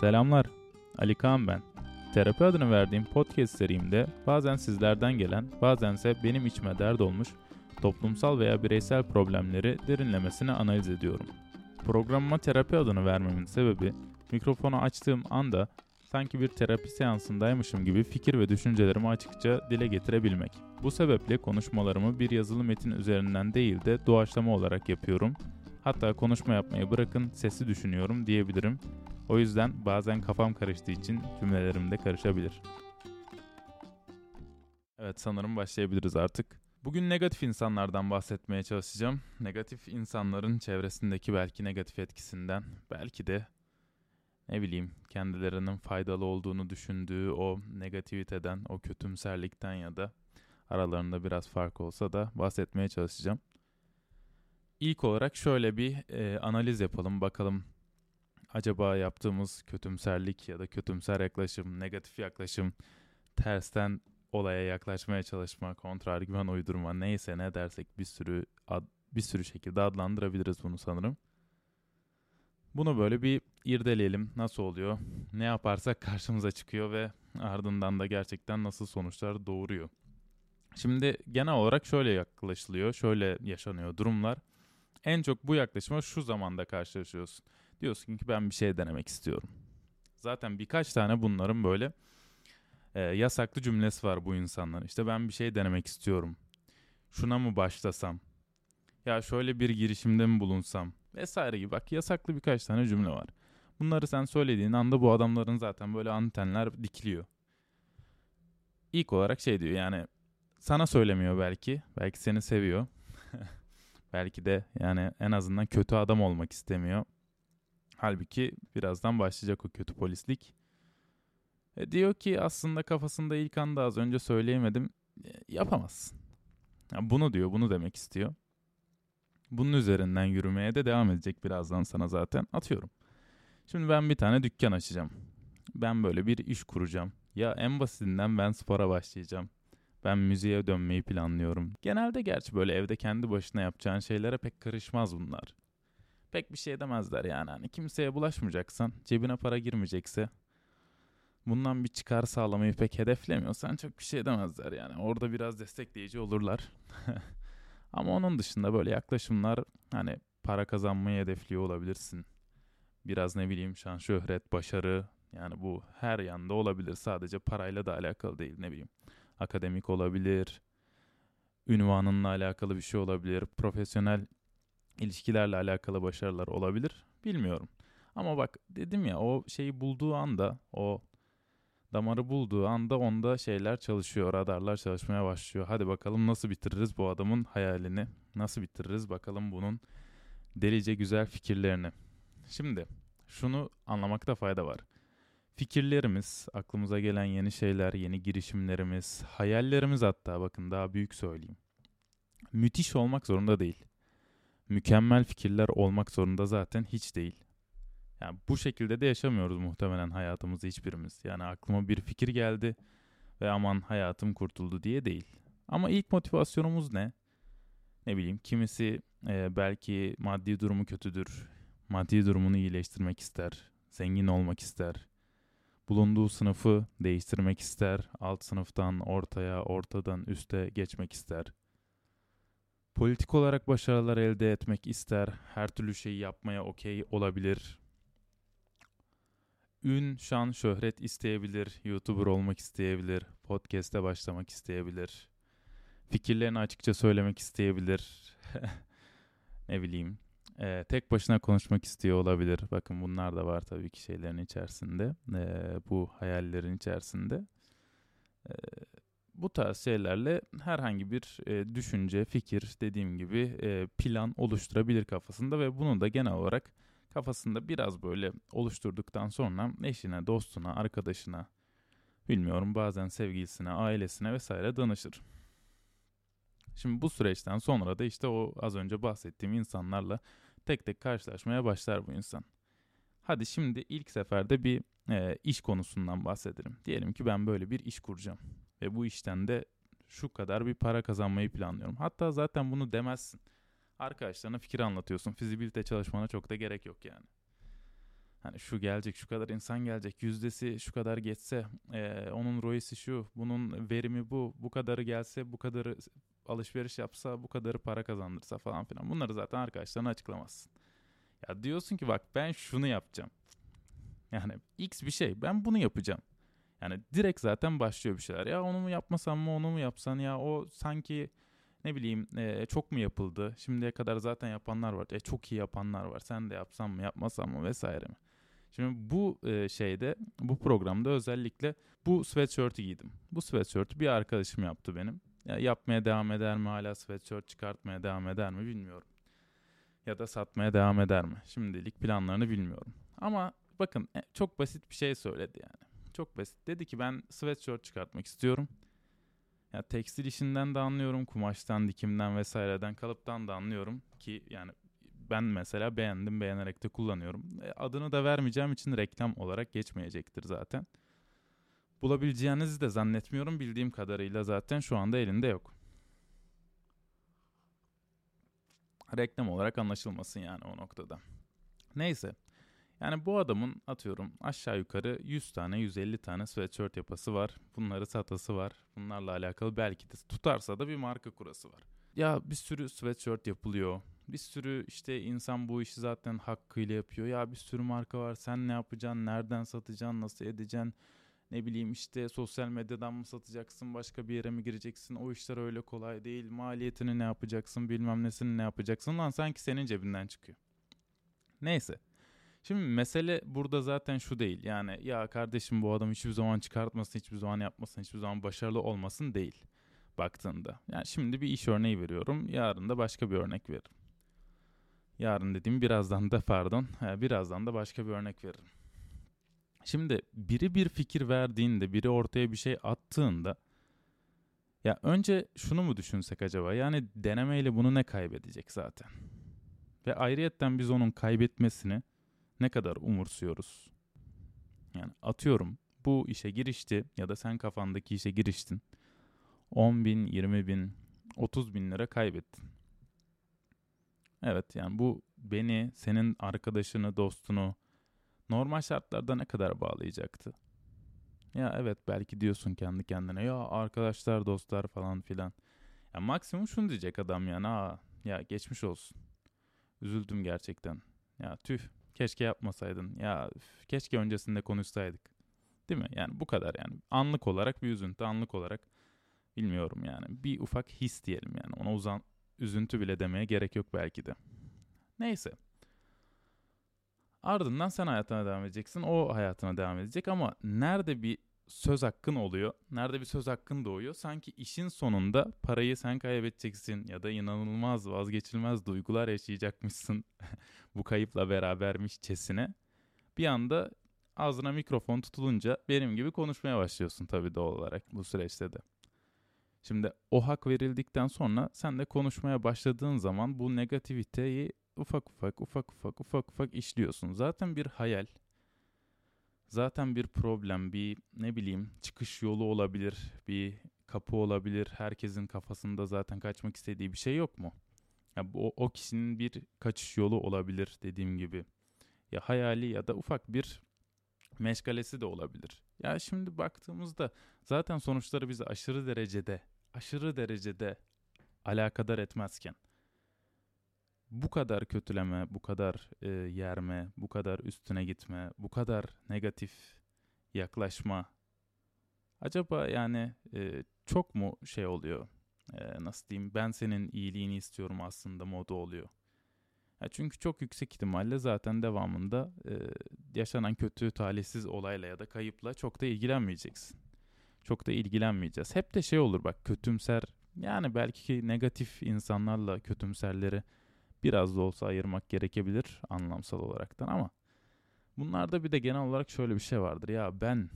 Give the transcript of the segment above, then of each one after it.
Selamlar, Ali Kaan ben. Terapi adını verdiğim podcast serimde bazen sizlerden gelen, bazense benim içime dert olmuş toplumsal veya bireysel problemleri derinlemesine analiz ediyorum. Programıma terapi adını vermemin sebebi mikrofonu açtığım anda sanki bir terapi seansındaymışım gibi fikir ve düşüncelerimi açıkça dile getirebilmek. Bu sebeple konuşmalarımı bir yazılı metin üzerinden değil de doğaçlama olarak yapıyorum. Hatta konuşma yapmayı bırakın sesi düşünüyorum diyebilirim. O yüzden bazen kafam karıştığı için cümlelerim de karışabilir. Evet sanırım başlayabiliriz artık. Bugün negatif insanlardan bahsetmeye çalışacağım. Negatif insanların çevresindeki belki negatif etkisinden, belki de ne bileyim kendilerinin faydalı olduğunu düşündüğü o negativiteden, o kötümserlikten ya da aralarında biraz fark olsa da bahsetmeye çalışacağım. İlk olarak şöyle bir e, analiz yapalım bakalım acaba yaptığımız kötümserlik ya da kötümser yaklaşım, negatif yaklaşım, tersten olaya yaklaşmaya çalışma, kontrargüman uydurma neyse ne dersek bir sürü ad, bir sürü şekilde adlandırabiliriz bunu sanırım. Bunu böyle bir irdeleyelim. Nasıl oluyor? Ne yaparsak karşımıza çıkıyor ve ardından da gerçekten nasıl sonuçlar doğuruyor. Şimdi genel olarak şöyle yaklaşılıyor, şöyle yaşanıyor durumlar. En çok bu yaklaşıma şu zamanda karşılaşıyorsun. Diyorsun ki ben bir şey denemek istiyorum. Zaten birkaç tane bunların böyle e, yasaklı cümlesi var bu insanların. İşte ben bir şey denemek istiyorum. Şuna mı başlasam? Ya şöyle bir girişimde mi bulunsam? Vesaire gibi. Bak yasaklı birkaç tane cümle var. Bunları sen söylediğin anda bu adamların zaten böyle antenler dikiliyor. İlk olarak şey diyor yani sana söylemiyor belki. Belki seni seviyor. belki de yani en azından kötü adam olmak istemiyor. Halbuki birazdan başlayacak o kötü polislik. E diyor ki aslında kafasında ilk anda az önce söyleyemedim. E, yapamazsın. Yani bunu diyor, bunu demek istiyor. Bunun üzerinden yürümeye de devam edecek birazdan sana zaten atıyorum. Şimdi ben bir tane dükkan açacağım. Ben böyle bir iş kuracağım. Ya en basitinden ben spora başlayacağım. Ben müziğe dönmeyi planlıyorum. Genelde gerçi böyle evde kendi başına yapacağın şeylere pek karışmaz bunlar. Pek bir şey demezler yani. Hani kimseye bulaşmayacaksan, cebine para girmeyecekse, bundan bir çıkar sağlamayı pek hedeflemiyorsan çok bir şey demezler yani. Orada biraz destekleyici olurlar. Ama onun dışında böyle yaklaşımlar hani para kazanmayı hedefliyor olabilirsin. Biraz ne bileyim şan, şöhret, başarı yani bu her yanda olabilir. Sadece parayla da alakalı değil ne bileyim. Akademik olabilir, ünvanınla alakalı bir şey olabilir, profesyonel ilişkilerle alakalı başarılar olabilir. Bilmiyorum. Ama bak dedim ya o şeyi bulduğu anda o damarı bulduğu anda onda şeyler çalışıyor. Radarlar çalışmaya başlıyor. Hadi bakalım nasıl bitiririz bu adamın hayalini? Nasıl bitiririz bakalım bunun delice güzel fikirlerini. Şimdi şunu anlamakta fayda var. Fikirlerimiz, aklımıza gelen yeni şeyler, yeni girişimlerimiz, hayallerimiz hatta bakın daha büyük söyleyeyim. Müthiş olmak zorunda değil mükemmel fikirler olmak zorunda zaten hiç değil. Yani bu şekilde de yaşamıyoruz muhtemelen hayatımızı hiçbirimiz. Yani aklıma bir fikir geldi ve aman hayatım kurtuldu diye değil. Ama ilk motivasyonumuz ne? Ne bileyim kimisi e, belki maddi durumu kötüdür. Maddi durumunu iyileştirmek ister. Zengin olmak ister. Bulunduğu sınıfı değiştirmek ister. Alt sınıftan ortaya, ortadan üste geçmek ister. Politik olarak başarılar elde etmek ister. Her türlü şeyi yapmaya okey olabilir. Ün, şan, şöhret isteyebilir. YouTuber olmak isteyebilir. Podcast'e başlamak isteyebilir. Fikirlerini açıkça söylemek isteyebilir. ne bileyim. Ee, tek başına konuşmak istiyor olabilir. Bakın bunlar da var tabii ki şeylerin içerisinde. Ee, bu hayallerin içerisinde. Ee, bu tarz şeylerle herhangi bir e, düşünce, fikir dediğim gibi e, plan oluşturabilir kafasında ve bunu da genel olarak kafasında biraz böyle oluşturduktan sonra eşine, dostuna, arkadaşına, bilmiyorum bazen sevgilisine, ailesine vesaire danışır. Şimdi bu süreçten sonra da işte o az önce bahsettiğim insanlarla tek tek karşılaşmaya başlar bu insan. Hadi şimdi ilk seferde bir e, iş konusundan bahsedelim. Diyelim ki ben böyle bir iş kuracağım ve bu işten de şu kadar bir para kazanmayı planlıyorum. Hatta zaten bunu demezsin. Arkadaşlarına fikir anlatıyorsun. Fizibilite çalışmana çok da gerek yok yani. Hani şu gelecek, şu kadar insan gelecek, yüzdesi şu kadar geçse, e, onun ROI'si şu, bunun verimi bu, bu kadarı gelse, bu kadarı alışveriş yapsa, bu kadarı para kazandırsa falan filan. Bunları zaten arkadaşlarına açıklamazsın. Ya diyorsun ki bak ben şunu yapacağım. Yani X bir şey, ben bunu yapacağım. Yani direkt zaten başlıyor bir şeyler. Ya onu mu yapmasam mı, onu mu yapsan ya o sanki ne bileyim e, çok mu yapıldı? Şimdiye kadar zaten yapanlar var. E, çok iyi yapanlar var. Sen de yapsan mı, yapmasan mı vesaire mi? Şimdi bu e, şeyde, bu programda özellikle bu sweatshirt'ü giydim. Bu sweatshirt'ü bir arkadaşım yaptı benim. Ya yapmaya devam eder mi hala sweatshirt çıkartmaya devam eder mi bilmiyorum. Ya da satmaya devam eder mi? Şimdilik planlarını bilmiyorum. Ama bakın e, çok basit bir şey söyledi yani. Çok basit. Dedi ki ben sweatshirt çıkartmak istiyorum. Ya tekstil işinden de anlıyorum, kumaştan, dikimden vesaireden, kalıptan da anlıyorum ki yani ben mesela beğendim, beğenerek de kullanıyorum. E, adını da vermeyeceğim için reklam olarak geçmeyecektir zaten. Bulabileceğinizi de zannetmiyorum. Bildiğim kadarıyla zaten şu anda elinde yok. Reklam olarak anlaşılmasın yani o noktada. Neyse. Yani bu adamın atıyorum aşağı yukarı 100 tane 150 tane sweatshirt yapası var. Bunları satası var. Bunlarla alakalı belki de tutarsa da bir marka kurası var. Ya bir sürü sweatshirt yapılıyor. Bir sürü işte insan bu işi zaten hakkıyla yapıyor. Ya bir sürü marka var. Sen ne yapacaksın? Nereden satacaksın? Nasıl edeceksin? Ne bileyim işte sosyal medyadan mı satacaksın? Başka bir yere mi gireceksin? O işler öyle kolay değil. Maliyetini ne yapacaksın? Bilmem nesini ne yapacaksın? Lan sanki senin cebinden çıkıyor. Neyse. Şimdi mesele burada zaten şu değil. Yani ya kardeşim bu adam hiçbir zaman çıkartmasın, hiçbir zaman yapmasın, hiçbir zaman başarılı olmasın değil. Baktığında. Yani şimdi bir iş örneği veriyorum. Yarın da başka bir örnek veririm. Yarın dediğim birazdan da pardon. Birazdan da başka bir örnek veririm. Şimdi biri bir fikir verdiğinde, biri ortaya bir şey attığında ya önce şunu mu düşünsek acaba? Yani denemeyle bunu ne kaybedecek zaten? Ve ayrıyetten biz onun kaybetmesini ne kadar umursuyoruz? Yani atıyorum bu işe girişti ya da sen kafandaki işe giriştin. 10 bin, 20 bin, 30 bin lira kaybettin. Evet yani bu beni, senin arkadaşını, dostunu normal şartlarda ne kadar bağlayacaktı? Ya evet belki diyorsun kendi kendine ya arkadaşlar, dostlar falan filan. Ya maksimum şunu diyecek adam yani aa ya geçmiş olsun. Üzüldüm gerçekten. Ya tüh Keşke yapmasaydın. Ya üf, keşke öncesinde konuşsaydık. Değil mi? Yani bu kadar yani. Anlık olarak bir üzüntü, anlık olarak bilmiyorum yani. Bir ufak his diyelim yani. Ona uzan üzüntü bile demeye gerek yok belki de. Neyse. Ardından sen hayatına devam edeceksin. O hayatına devam edecek ama nerede bir söz hakkın oluyor. Nerede bir söz hakkın doğuyor. Sanki işin sonunda parayı sen kaybedeceksin ya da inanılmaz vazgeçilmez duygular yaşayacakmışsın bu kayıpla berabermişçesine. Bir anda ağzına mikrofon tutulunca benim gibi konuşmaya başlıyorsun tabii doğal olarak bu süreçte de. Şimdi o hak verildikten sonra sen de konuşmaya başladığın zaman bu negativiteyi ufak ufak ufak ufak ufak ufak işliyorsun. Zaten bir hayal, zaten bir problem, bir ne bileyim çıkış yolu olabilir, bir kapı olabilir. Herkesin kafasında zaten kaçmak istediği bir şey yok mu? Ya bu o kişinin bir kaçış yolu olabilir dediğim gibi. Ya hayali ya da ufak bir meşgalesi de olabilir. Ya şimdi baktığımızda zaten sonuçları bizi aşırı derecede, aşırı derecede alakadar etmezken bu kadar kötüleme, bu kadar e, yerme, bu kadar üstüne gitme, bu kadar negatif yaklaşma acaba yani e, çok mu şey oluyor? E, nasıl diyeyim? Ben senin iyiliğini istiyorum aslında modu oluyor. Ya çünkü çok yüksek ihtimalle zaten devamında e, yaşanan kötü talihsiz olayla ya da kayıpla çok da ilgilenmeyeceksin. Çok da ilgilenmeyeceğiz. Hep de şey olur bak kötümser yani belki negatif insanlarla kötümserleri biraz da olsa ayırmak gerekebilir anlamsal olaraktan ama bunlarda bir de genel olarak şöyle bir şey vardır. Ya ben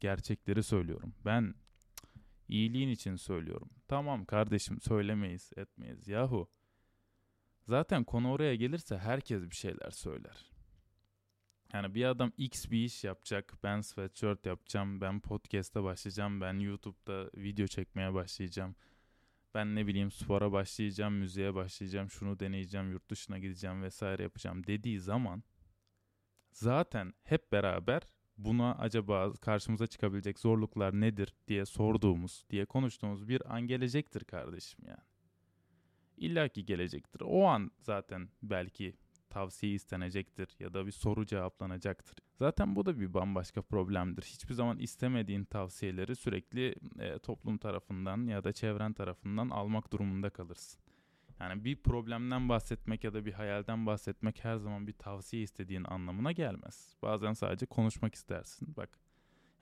gerçekleri söylüyorum. Ben iyiliğin için söylüyorum. Tamam kardeşim söylemeyiz etmeyiz yahu. Zaten konu oraya gelirse herkes bir şeyler söyler. Yani bir adam X bir iş yapacak. Ben sweatshirt yapacağım. Ben podcast'a başlayacağım. Ben YouTube'da video çekmeye başlayacağım ben ne bileyim spora başlayacağım, müziğe başlayacağım, şunu deneyeceğim, yurt dışına gideceğim vesaire yapacağım dediği zaman zaten hep beraber buna acaba karşımıza çıkabilecek zorluklar nedir diye sorduğumuz, diye konuştuğumuz bir an gelecektir kardeşim yani. İlla ki gelecektir. O an zaten belki tavsiye istenecektir ya da bir soru cevaplanacaktır. Zaten bu da bir bambaşka problemdir. Hiçbir zaman istemediğin tavsiyeleri sürekli e, toplum tarafından ya da çevren tarafından almak durumunda kalırsın. Yani bir problemden bahsetmek ya da bir hayalden bahsetmek her zaman bir tavsiye istediğin anlamına gelmez. Bazen sadece konuşmak istersin. Bak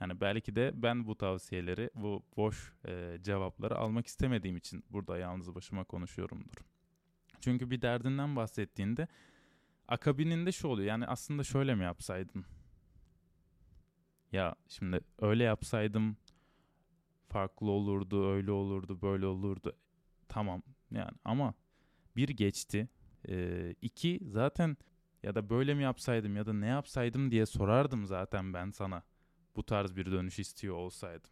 yani belki de ben bu tavsiyeleri, bu boş e, cevapları almak istemediğim için burada yalnız başıma konuşuyorumdur. Çünkü bir derdinden bahsettiğinde akabininde şu oluyor. Yani aslında şöyle mi yapsaydın? Ya şimdi öyle yapsaydım farklı olurdu, öyle olurdu, böyle olurdu. Tamam yani ama bir geçti. Ee, iki zaten ya da böyle mi yapsaydım ya da ne yapsaydım diye sorardım zaten ben sana bu tarz bir dönüş istiyor olsaydım.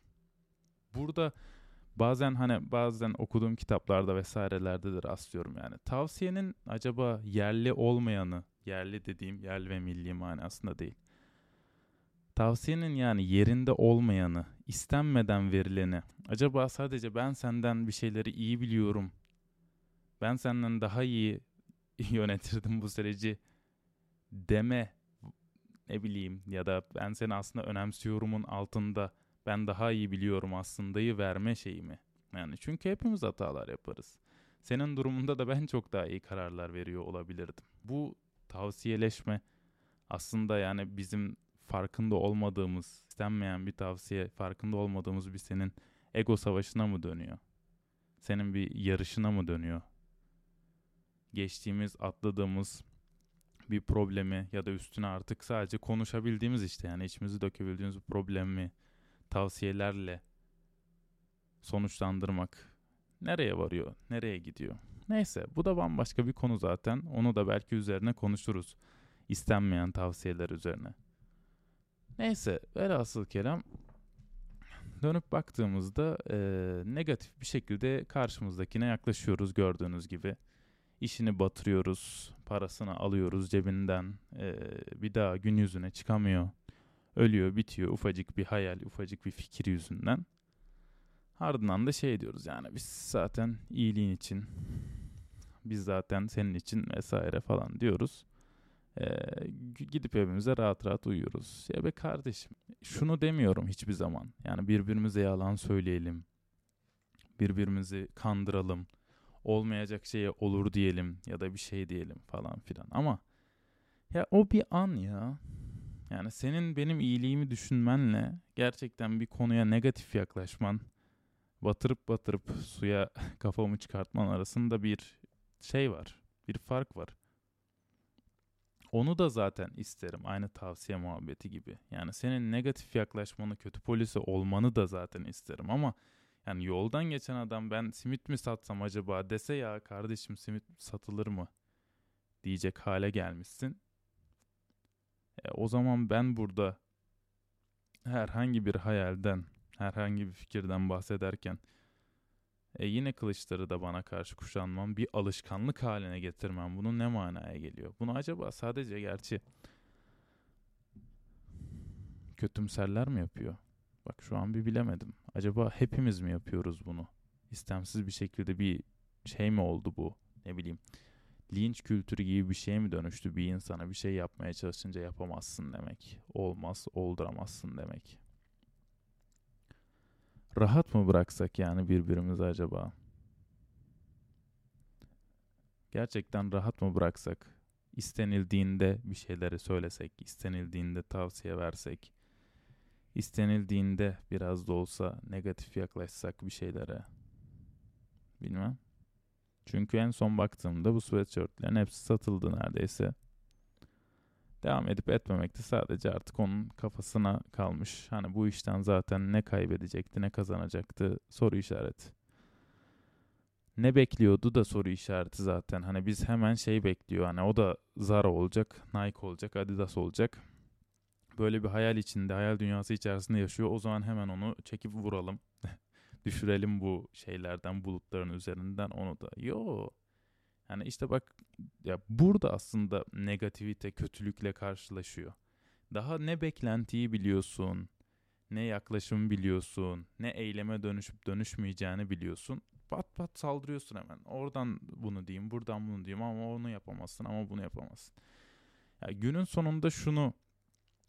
Burada bazen hani bazen okuduğum kitaplarda vesairelerde de rastlıyorum yani. Tavsiyenin acaba yerli olmayanı, yerli dediğim yerli ve milli manasında değil. Tavsiyenin yani yerinde olmayanı, istenmeden verileni, acaba sadece ben senden bir şeyleri iyi biliyorum ben senden daha iyi yönetirdim bu süreci deme ne bileyim ya da ben seni aslında önemsiyorumun altında ben daha iyi biliyorum aslındayı verme şeyi mi? Yani çünkü hepimiz hatalar yaparız. Senin durumunda da ben çok daha iyi kararlar veriyor olabilirdim. Bu tavsiyeleşme aslında yani bizim farkında olmadığımız, istenmeyen bir tavsiye, farkında olmadığımız bir senin ego savaşına mı dönüyor? Senin bir yarışına mı dönüyor? geçtiğimiz, atladığımız bir problemi ya da üstüne artık sadece konuşabildiğimiz işte yani içimizi dökebildiğimiz bir problemi tavsiyelerle sonuçlandırmak nereye varıyor, nereye gidiyor? Neyse bu da bambaşka bir konu zaten. Onu da belki üzerine konuşuruz. İstenmeyen tavsiyeler üzerine. Neyse velhasıl kelam dönüp baktığımızda e, negatif bir şekilde karşımızdakine yaklaşıyoruz gördüğünüz gibi işini batırıyoruz, parasını alıyoruz cebinden, ee, bir daha gün yüzüne çıkamıyor, ölüyor, bitiyor ufacık bir hayal, ufacık bir fikir yüzünden. Ardından da şey diyoruz yani biz zaten iyiliğin için, biz zaten senin için vesaire falan diyoruz. Ee, gidip evimize rahat rahat uyuyoruz. Ya be kardeşim şunu demiyorum hiçbir zaman. Yani birbirimize yalan söyleyelim. Birbirimizi kandıralım olmayacak şeye olur diyelim ya da bir şey diyelim falan filan. Ama ya o bir an ya. Yani senin benim iyiliğimi düşünmenle gerçekten bir konuya negatif yaklaşman, batırıp batırıp suya kafamı çıkartman arasında bir şey var. Bir fark var. Onu da zaten isterim. Aynı tavsiye muhabbeti gibi. Yani senin negatif yaklaşmanı, kötü polisi olmanı da zaten isterim ama yani yoldan geçen adam ben simit mi satsam acaba dese ya kardeşim simit satılır mı diyecek hale gelmişsin. E, o zaman ben burada herhangi bir hayalden, herhangi bir fikirden bahsederken e, yine kılıçları da bana karşı kuşanmam, bir alışkanlık haline getirmem. Bunun ne manaya geliyor? Bunu acaba sadece gerçi kötümserler mi yapıyor? Bak şu an bir bilemedim. Acaba hepimiz mi yapıyoruz bunu? İstemsiz bir şekilde bir şey mi oldu bu? Ne bileyim. Linç kültürü gibi bir şey mi dönüştü bir insana bir şey yapmaya çalışınca yapamazsın demek. Olmaz, olduramazsın demek. Rahat mı bıraksak yani birbirimizi acaba? Gerçekten rahat mı bıraksak? İstenildiğinde bir şeyleri söylesek, istenildiğinde tavsiye versek, istenildiğinde biraz da olsa negatif yaklaşsak bir şeylere. Bilmem. Çünkü en son baktığımda bu sweatshirtlerin hepsi satıldı neredeyse. Devam edip etmemekte sadece artık onun kafasına kalmış. Hani bu işten zaten ne kaybedecekti ne kazanacaktı soru işareti. Ne bekliyordu da soru işareti zaten. Hani biz hemen şey bekliyor. Hani o da Zara olacak, Nike olacak, Adidas olacak böyle bir hayal içinde, hayal dünyası içerisinde yaşıyor. O zaman hemen onu çekip vuralım. Düşürelim bu şeylerden, bulutların üzerinden onu da. Yo. Yani işte bak ya burada aslında negativite, kötülükle karşılaşıyor. Daha ne beklentiyi biliyorsun, ne yaklaşımı biliyorsun, ne eyleme dönüşüp dönüşmeyeceğini biliyorsun. Pat pat saldırıyorsun hemen. Oradan bunu diyeyim, buradan bunu diyeyim ama onu yapamazsın ama bunu yapamazsın. Ya günün sonunda şunu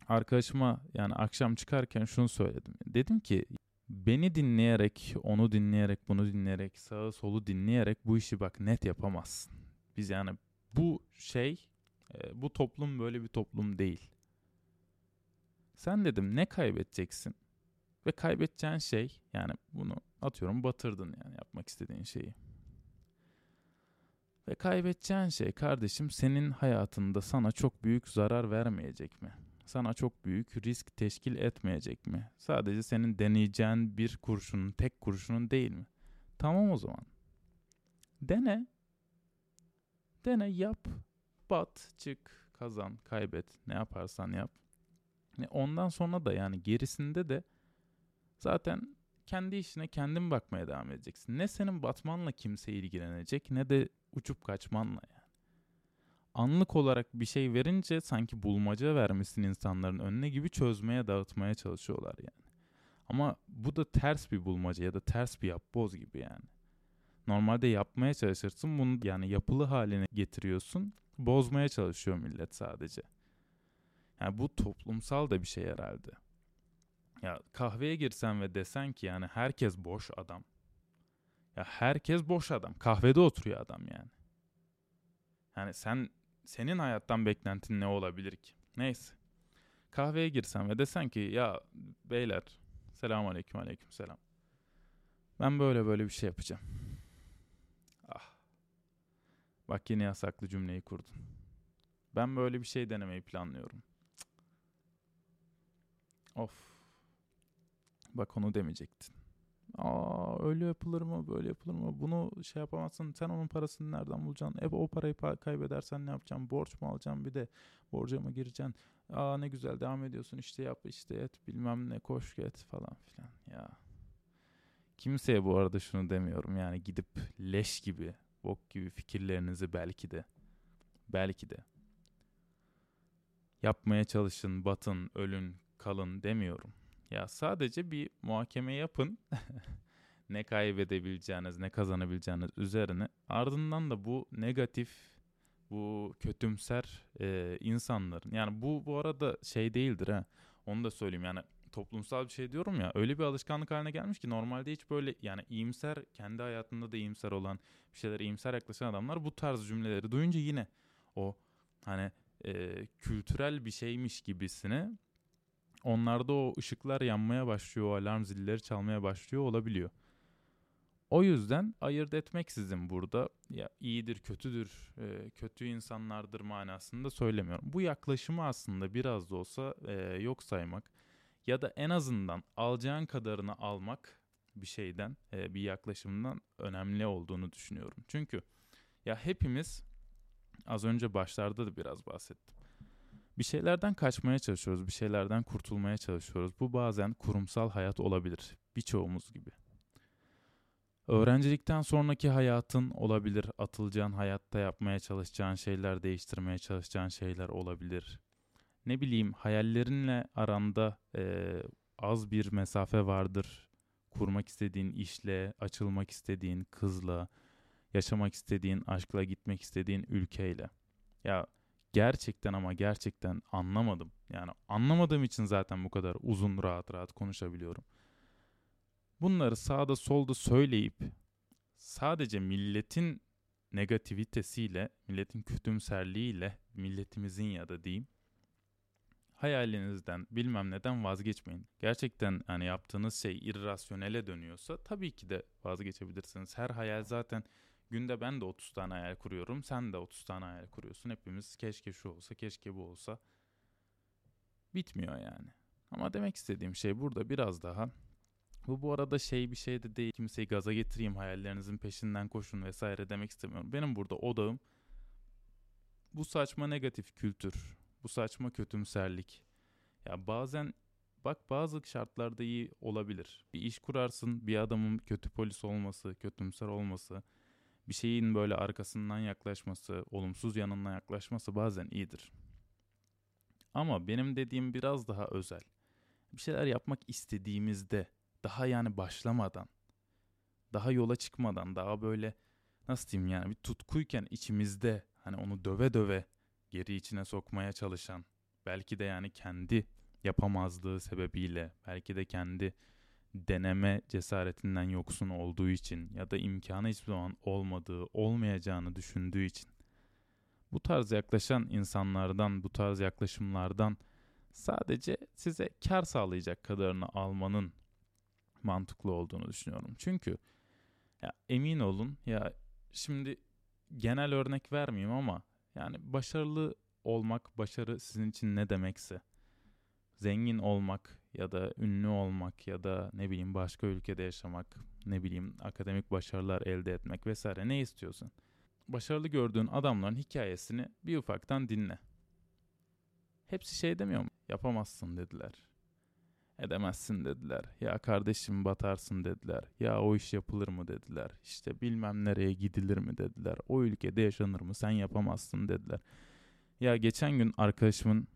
arkadaşıma yani akşam çıkarken şunu söyledim. Dedim ki beni dinleyerek, onu dinleyerek, bunu dinleyerek, sağı solu dinleyerek bu işi bak net yapamazsın. Biz yani bu şey, e, bu toplum böyle bir toplum değil. Sen dedim ne kaybedeceksin? Ve kaybedeceğin şey yani bunu atıyorum batırdın yani yapmak istediğin şeyi. Ve kaybedeceğin şey kardeşim senin hayatında sana çok büyük zarar vermeyecek mi? Sana çok büyük risk teşkil etmeyecek mi? Sadece senin deneyeceğin bir kurşunun, tek kurşunun değil mi? Tamam o zaman. Dene. Dene, yap. Bat, çık, kazan, kaybet. Ne yaparsan yap. Ondan sonra da yani gerisinde de zaten kendi işine kendin bakmaya devam edeceksin. Ne senin batmanla kimse ilgilenecek ne de uçup kaçmanla. Anlık olarak bir şey verince sanki bulmaca vermişsin insanların önüne gibi çözmeye dağıtmaya çalışıyorlar yani. Ama bu da ters bir bulmaca ya da ters bir yapboz gibi yani. Normalde yapmaya çalışırsın bunu yani yapılı haline getiriyorsun. Bozmaya çalışıyor millet sadece. Yani bu toplumsal da bir şey herhalde. Ya kahveye girsen ve desen ki yani herkes boş adam. Ya herkes boş adam. Kahvede oturuyor adam yani. Yani sen senin hayattan beklentin ne olabilir ki? Neyse. Kahveye girsen ve desen ki ya beyler selamun aleyküm aleyküm selam. Ben böyle böyle bir şey yapacağım. Ah. Bak yine yasaklı cümleyi kurdun. Ben böyle bir şey denemeyi planlıyorum. Of. Bak onu demeyecektin. Aa öyle yapılır mı böyle yapılır mı? Bunu şey yapamazsın. Sen onun parasını nereden bulacaksın? E o parayı kaybedersen ne yapacaksın? Borç mu alacaksın bir de borca mı gireceksin? Aa ne güzel devam ediyorsun işte yap işte et bilmem ne koş get falan filan ya. Kimseye bu arada şunu demiyorum yani gidip leş gibi bok gibi fikirlerinizi belki de belki de yapmaya çalışın, batın, ölün, kalın demiyorum. Ya sadece bir muhakeme yapın. ne kaybedebileceğiniz, ne kazanabileceğiniz üzerine. Ardından da bu negatif, bu kötümser e, insanların. Yani bu bu arada şey değildir ha. Onu da söyleyeyim yani toplumsal bir şey diyorum ya öyle bir alışkanlık haline gelmiş ki normalde hiç böyle yani iyimser kendi hayatında da iyimser olan bir şeyler iyimser yaklaşan adamlar bu tarz cümleleri duyunca yine o hani e, kültürel bir şeymiş gibisine onlarda o ışıklar yanmaya başlıyor, o alarm zilleri çalmaya başlıyor olabiliyor. O yüzden ayırt etmeksizin burada ya iyidir, kötüdür, e, kötü insanlardır manasında söylemiyorum. Bu yaklaşımı aslında biraz da olsa e, yok saymak ya da en azından alacağın kadarını almak bir şeyden, e, bir yaklaşımdan önemli olduğunu düşünüyorum. Çünkü ya hepimiz az önce başlarda da biraz bahsettim bir şeylerden kaçmaya çalışıyoruz, bir şeylerden kurtulmaya çalışıyoruz. Bu bazen kurumsal hayat olabilir, birçoğumuz gibi. Öğrencilikten sonraki hayatın olabilir, atılacağın hayatta yapmaya çalışacağın şeyler, değiştirmeye çalışacağın şeyler olabilir. Ne bileyim hayallerinle aranda e, az bir mesafe vardır. Kurmak istediğin işle, açılmak istediğin kızla, yaşamak istediğin aşkla, gitmek istediğin ülkeyle. Ya gerçekten ama gerçekten anlamadım. Yani anlamadığım için zaten bu kadar uzun rahat rahat konuşabiliyorum. Bunları sağda solda söyleyip sadece milletin negativitesiyle, milletin kötümserliğiyle, milletimizin ya da diyeyim hayalinizden bilmem neden vazgeçmeyin. Gerçekten hani yaptığınız şey irrasyonele dönüyorsa tabii ki de vazgeçebilirsiniz. Her hayal zaten Günde ben de 30 tane hayal kuruyorum. Sen de 30 tane hayal kuruyorsun. Hepimiz keşke şu olsa, keşke bu olsa. Bitmiyor yani. Ama demek istediğim şey burada biraz daha bu bu arada şey bir şey de değil. Kimseyi gaza getireyim hayallerinizin peşinden koşun vesaire demek istemiyorum. Benim burada odağım bu saçma negatif kültür, bu saçma kötümserlik. Ya bazen bak bazı şartlarda iyi olabilir. Bir iş kurarsın, bir adamın kötü polis olması, kötümser olması, bir şeyin böyle arkasından yaklaşması, olumsuz yanından yaklaşması bazen iyidir. Ama benim dediğim biraz daha özel. Bir şeyler yapmak istediğimizde, daha yani başlamadan, daha yola çıkmadan, daha böyle nasıl diyeyim yani bir tutkuyken içimizde hani onu döve döve geri içine sokmaya çalışan, belki de yani kendi yapamazlığı sebebiyle, belki de kendi deneme cesaretinden yoksun olduğu için ya da imkanı hiçbir zaman olmadığı, olmayacağını düşündüğü için bu tarz yaklaşan insanlardan, bu tarz yaklaşımlardan sadece size kar sağlayacak kadarını almanın mantıklı olduğunu düşünüyorum. Çünkü ya emin olun ya şimdi genel örnek vermeyeyim ama yani başarılı olmak, başarı sizin için ne demekse zengin olmak ya da ünlü olmak ya da ne bileyim başka ülkede yaşamak, ne bileyim akademik başarılar elde etmek vesaire ne istiyorsun? Başarılı gördüğün adamların hikayesini bir ufaktan dinle. Hepsi şey demiyor mu? Yapamazsın dediler. Edemezsin dediler. Ya kardeşim batarsın dediler. Ya o iş yapılır mı dediler. İşte bilmem nereye gidilir mi dediler. O ülkede yaşanır mı sen yapamazsın dediler. Ya geçen gün arkadaşımın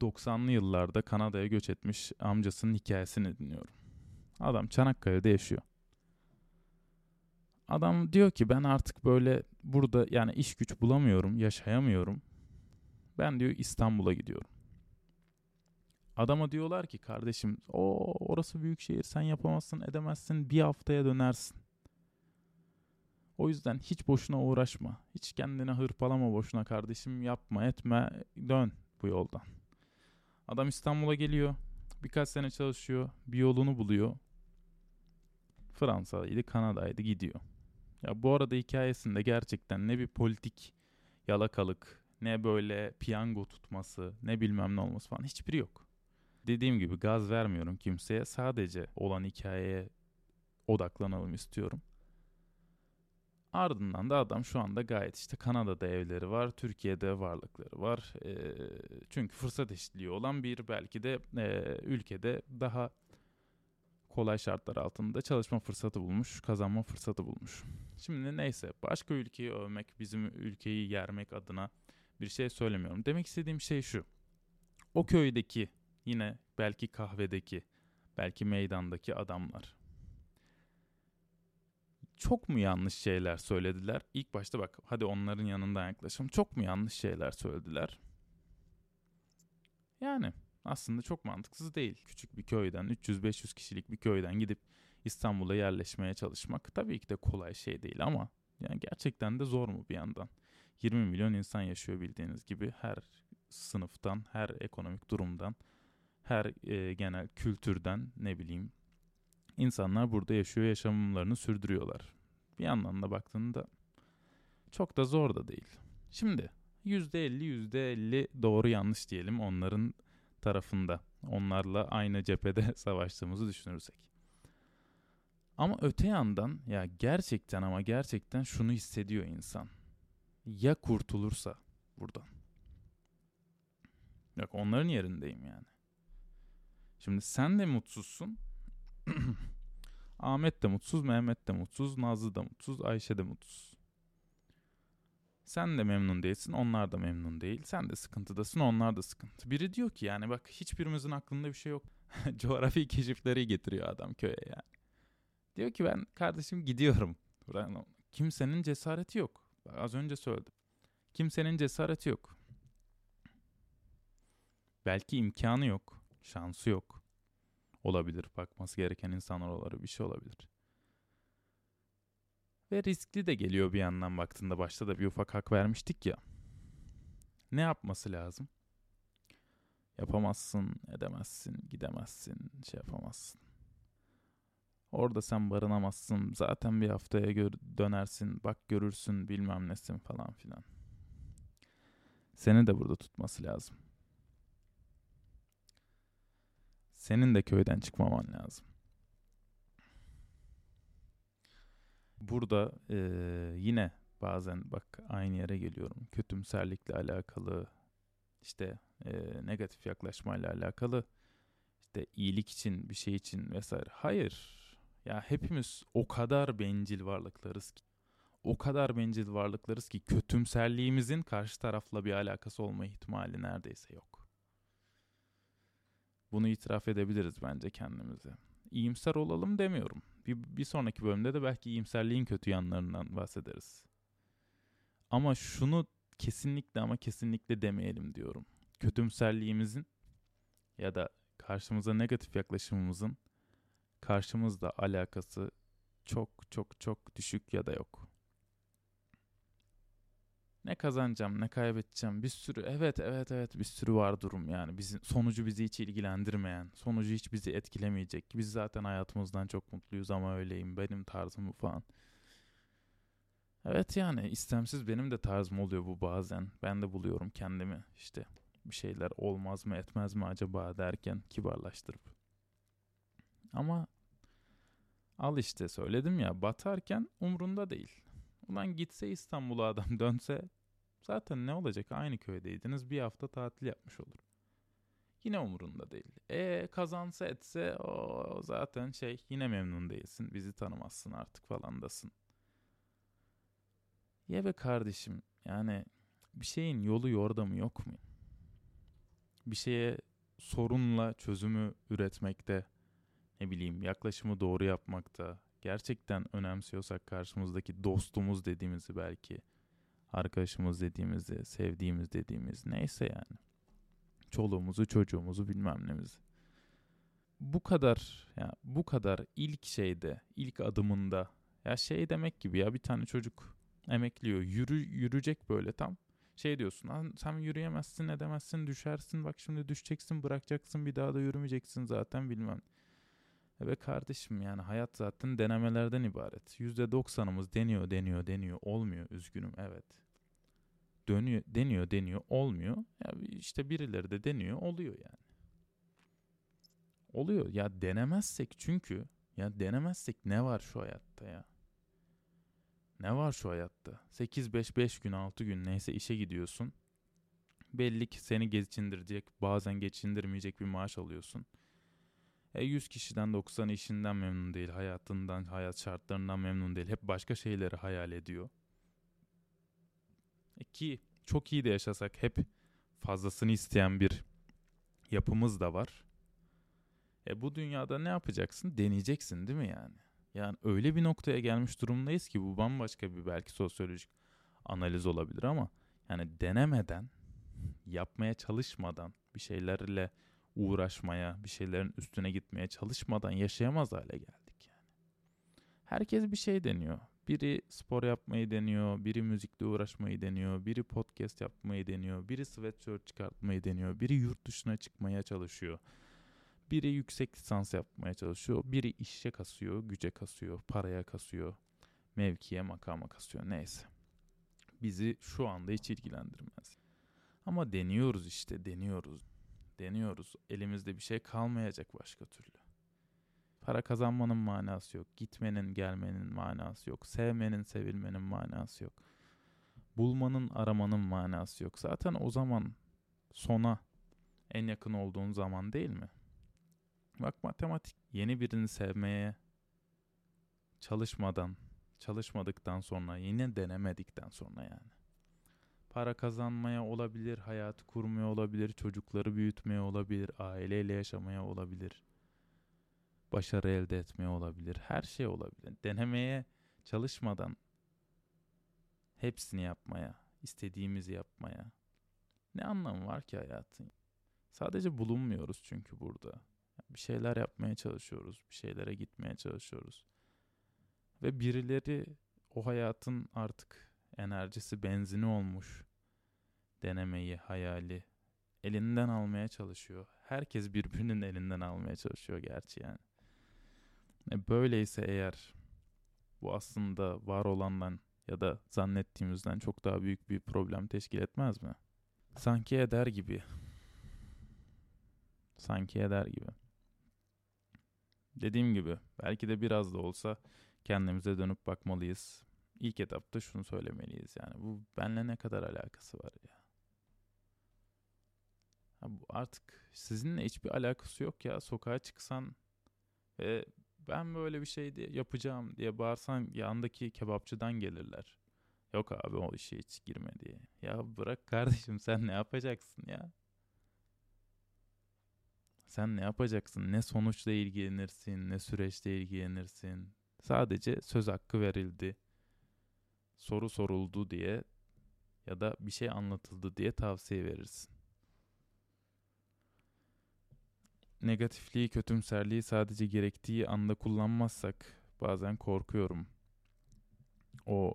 90'lı yıllarda Kanada'ya göç etmiş amcasının hikayesini dinliyorum. Adam Çanakkale'de yaşıyor. Adam diyor ki ben artık böyle burada yani iş güç bulamıyorum, yaşayamıyorum. Ben diyor İstanbul'a gidiyorum. Adama diyorlar ki kardeşim o orası büyük şehir sen yapamazsın edemezsin bir haftaya dönersin. O yüzden hiç boşuna uğraşma. Hiç kendini hırpalama boşuna kardeşim yapma etme dön bu yoldan. Adam İstanbul'a geliyor. Birkaç sene çalışıyor. Bir yolunu buluyor. Fransa'ydı, Kanada'ydı gidiyor. Ya bu arada hikayesinde gerçekten ne bir politik yalakalık, ne böyle piyango tutması, ne bilmem ne olması falan hiçbiri yok. Dediğim gibi gaz vermiyorum kimseye. Sadece olan hikayeye odaklanalım istiyorum. Ardından da adam şu anda gayet işte Kanada'da evleri var, Türkiye'de varlıkları var. E, çünkü fırsat eşitliği olan bir belki de e, ülkede daha kolay şartlar altında çalışma fırsatı bulmuş, kazanma fırsatı bulmuş. Şimdi neyse başka ülkeyi övmek, bizim ülkeyi yermek adına bir şey söylemiyorum. Demek istediğim şey şu. O köydeki yine belki kahvedeki, belki meydandaki adamlar çok mu yanlış şeyler söylediler? İlk başta bak hadi onların yanından yaklaşalım. Çok mu yanlış şeyler söylediler? Yani aslında çok mantıksız değil. Küçük bir köyden 300-500 kişilik bir köyden gidip İstanbul'a yerleşmeye çalışmak tabii ki de kolay şey değil ama yani gerçekten de zor mu bir yandan? 20 milyon insan yaşıyor bildiğiniz gibi her sınıftan, her ekonomik durumdan, her e, genel kültürden ne bileyim insanlar burada yaşıyor, yaşamlarını sürdürüyorlar. Bir yandan da baktığında çok da zor da değil. Şimdi %50 %50 doğru yanlış diyelim onların tarafında. Onlarla aynı cephede savaştığımızı düşünürsek. Ama öte yandan ya gerçekten ama gerçekten şunu hissediyor insan. Ya kurtulursa buradan. Yok onların yerindeyim yani. Şimdi sen de mutsuzsun. Ahmet de mutsuz, Mehmet de mutsuz, Nazlı da mutsuz, Ayşe de mutsuz. Sen de memnun değilsin, onlar da memnun değil. Sen de sıkıntıdasın, onlar da sıkıntı. Biri diyor ki yani bak hiçbirimizin aklında bir şey yok. Coğrafi keşifleri getiriyor adam köye yani. Diyor ki ben kardeşim gidiyorum. Kimsenin cesareti yok. Az önce söyledim. Kimsenin cesareti yok. Belki imkanı yok, şansı yok olabilir. Bakması gereken insanlar olabilir. Bir şey olabilir. Ve riskli de geliyor bir yandan baktığında. Başta da bir ufak hak vermiştik ya. Ne yapması lazım? Yapamazsın, edemezsin, gidemezsin, şey yapamazsın. Orada sen barınamazsın. Zaten bir haftaya gör dönersin. Bak görürsün bilmem nesin falan filan. Seni de burada tutması lazım. Senin de köyden çıkmaman lazım. Burada e, yine bazen bak aynı yere geliyorum. Kötümserlikle alakalı, işte e, negatif yaklaşmayla alakalı, işte iyilik için, bir şey için vesaire. Hayır. Ya hepimiz o kadar bencil varlıklarız ki, o kadar bencil varlıklarız ki kötümserliğimizin karşı tarafla bir alakası olma ihtimali neredeyse yok. Bunu itiraf edebiliriz bence kendimize. İyimser olalım demiyorum. Bir, bir sonraki bölümde de belki iyimserliğin kötü yanlarından bahsederiz. Ama şunu kesinlikle ama kesinlikle demeyelim diyorum. Kötümserliğimizin ya da karşımıza negatif yaklaşımımızın karşımızda alakası çok çok çok düşük ya da yok. Ne kazanacağım, ne kaybedeceğim bir sürü evet evet evet bir sürü var durum yani. Bizim sonucu bizi hiç ilgilendirmeyen, sonucu hiç bizi etkilemeyecek. Biz zaten hayatımızdan çok mutluyuz ama öyleyim. Benim tarzım bu falan. Evet yani istemsiz benim de tarzım oluyor bu bazen. Ben de buluyorum kendimi işte bir şeyler olmaz mı etmez mi acaba derken kibarlaştırıp. Ama al işte söyledim ya batarken umrunda değil. Ulan gitse İstanbul'a adam dönse zaten ne olacak aynı köydeydiniz bir hafta tatil yapmış olur. Yine umurunda değil. E kazansa etse o zaten şey yine memnun değilsin. Bizi tanımazsın artık falandasın. Ye be kardeşim yani bir şeyin yolu yordamı yok mu? Bir şeye sorunla çözümü üretmekte ne bileyim yaklaşımı doğru yapmakta gerçekten önemsiyorsak karşımızdaki dostumuz dediğimizi belki arkadaşımız dediğimizi, sevdiğimiz dediğimiz neyse yani. Çoluğumuzu, çocuğumuzu bilmem nemizi. Bu kadar ya bu kadar ilk şeyde, ilk adımında ya şey demek gibi ya bir tane çocuk emekliyor. Yürü yürüyecek böyle tam. Şey diyorsun sen yürüyemezsin edemezsin düşersin bak şimdi düşeceksin bırakacaksın bir daha da yürümeyeceksin zaten bilmem. Ve kardeşim yani hayat zaten denemelerden ibaret. %90'ımız deniyor deniyor deniyor olmuyor üzgünüm evet. Dönüyor deniyor deniyor olmuyor. Ya işte birileri de deniyor oluyor yani. Oluyor ya denemezsek çünkü ya denemezsek ne var şu hayatta ya? Ne var şu hayatta? 8-5-5 gün 6 gün neyse işe gidiyorsun. Belli ki seni geçindirecek bazen geçindirmeyecek bir maaş alıyorsun. E 100 kişiden 90 işinden memnun değil, hayatından, hayat şartlarından memnun değil. Hep başka şeyleri hayal ediyor. E ki çok iyi de yaşasak hep fazlasını isteyen bir yapımız da var. E bu dünyada ne yapacaksın? Deneyeceksin değil mi yani? Yani öyle bir noktaya gelmiş durumdayız ki bu bambaşka bir belki sosyolojik analiz olabilir ama yani denemeden, yapmaya çalışmadan, bir şeylerle uğraşmaya, bir şeylerin üstüne gitmeye çalışmadan yaşayamaz hale geldik yani. Herkes bir şey deniyor. Biri spor yapmayı deniyor, biri müzikle uğraşmayı deniyor, biri podcast yapmayı deniyor, biri sweatshirt çıkartmayı deniyor, biri yurt dışına çıkmaya çalışıyor. Biri yüksek lisans yapmaya çalışıyor, biri işe kasıyor, güce kasıyor, paraya kasıyor, mevkiye, makama kasıyor neyse. Bizi şu anda hiç ilgilendirmez. Ama deniyoruz işte, deniyoruz deniyoruz. Elimizde bir şey kalmayacak başka türlü. Para kazanmanın manası yok. Gitmenin, gelmenin manası yok. Sevmenin, sevilmenin manası yok. Bulmanın, aramanın manası yok. Zaten o zaman sona en yakın olduğun zaman değil mi? Bak matematik yeni birini sevmeye çalışmadan, çalışmadıktan sonra, yine denemedikten sonra yani para kazanmaya olabilir, hayatı kurmaya olabilir, çocukları büyütmeye olabilir, aileyle yaşamaya olabilir. Başarı elde etmeye olabilir, her şey olabilir. Denemeye çalışmadan hepsini yapmaya, istediğimizi yapmaya ne anlamı var ki hayatın? Sadece bulunmuyoruz çünkü burada. Bir şeyler yapmaya çalışıyoruz, bir şeylere gitmeye çalışıyoruz. Ve birileri o hayatın artık enerjisi benzini olmuş denemeyi, hayali elinden almaya çalışıyor. Herkes birbirinin elinden almaya çalışıyor gerçi yani. E böyleyse eğer bu aslında var olandan ya da zannettiğimizden çok daha büyük bir problem teşkil etmez mi? Sanki eder gibi. Sanki eder gibi. Dediğim gibi belki de biraz da olsa kendimize dönüp bakmalıyız ilk etapta şunu söylemeliyiz yani bu benle ne kadar alakası var ya. ya bu artık sizinle hiçbir alakası yok ya sokağa çıksan ve ben böyle bir şey diye yapacağım diye bağırsan yandaki kebapçıdan gelirler. Yok abi o işe hiç girme diye. Ya bırak kardeşim sen ne yapacaksın ya? Sen ne yapacaksın? Ne sonuçla ilgilenirsin, ne süreçle ilgilenirsin. Sadece söz hakkı verildi. Soru soruldu diye ya da bir şey anlatıldı diye tavsiye verirsin. Negatifliği, kötümserliği sadece gerektiği anda kullanmazsak bazen korkuyorum. O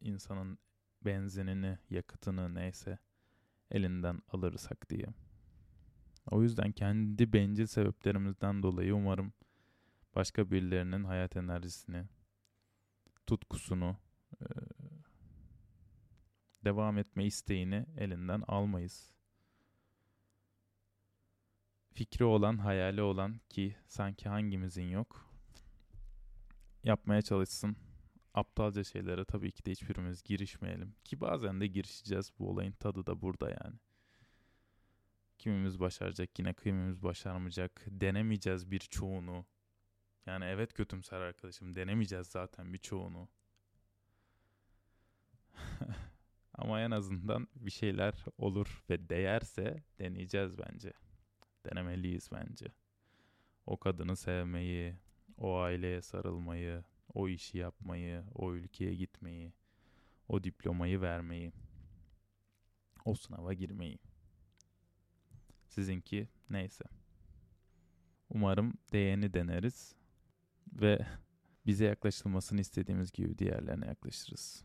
insanın benzinini, yakıtını neyse elinden alırsak diye. O yüzden kendi bencil sebeplerimizden dolayı umarım başka birilerinin hayat enerjisini, tutkusunu, devam etme isteğini elinden almayız. Fikri olan, hayali olan ki sanki hangimizin yok. Yapmaya çalışsın. Aptalca şeylere tabii ki de hiçbirimiz girişmeyelim. Ki bazen de girişeceğiz. Bu olayın tadı da burada yani. Kimimiz başaracak, yine kimimiz başarmayacak. Denemeyeceğiz birçoğunu. Yani evet kötümser arkadaşım denemeyeceğiz zaten birçoğunu. Ama en azından bir şeyler olur ve değerse deneyeceğiz bence. Denemeliyiz bence. O kadını sevmeyi, o aileye sarılmayı, o işi yapmayı, o ülkeye gitmeyi, o diplomayı vermeyi, o sınava girmeyi. Sizinki neyse. Umarım değeni deneriz ve bize yaklaşılmasını istediğimiz gibi diğerlerine yaklaşırız.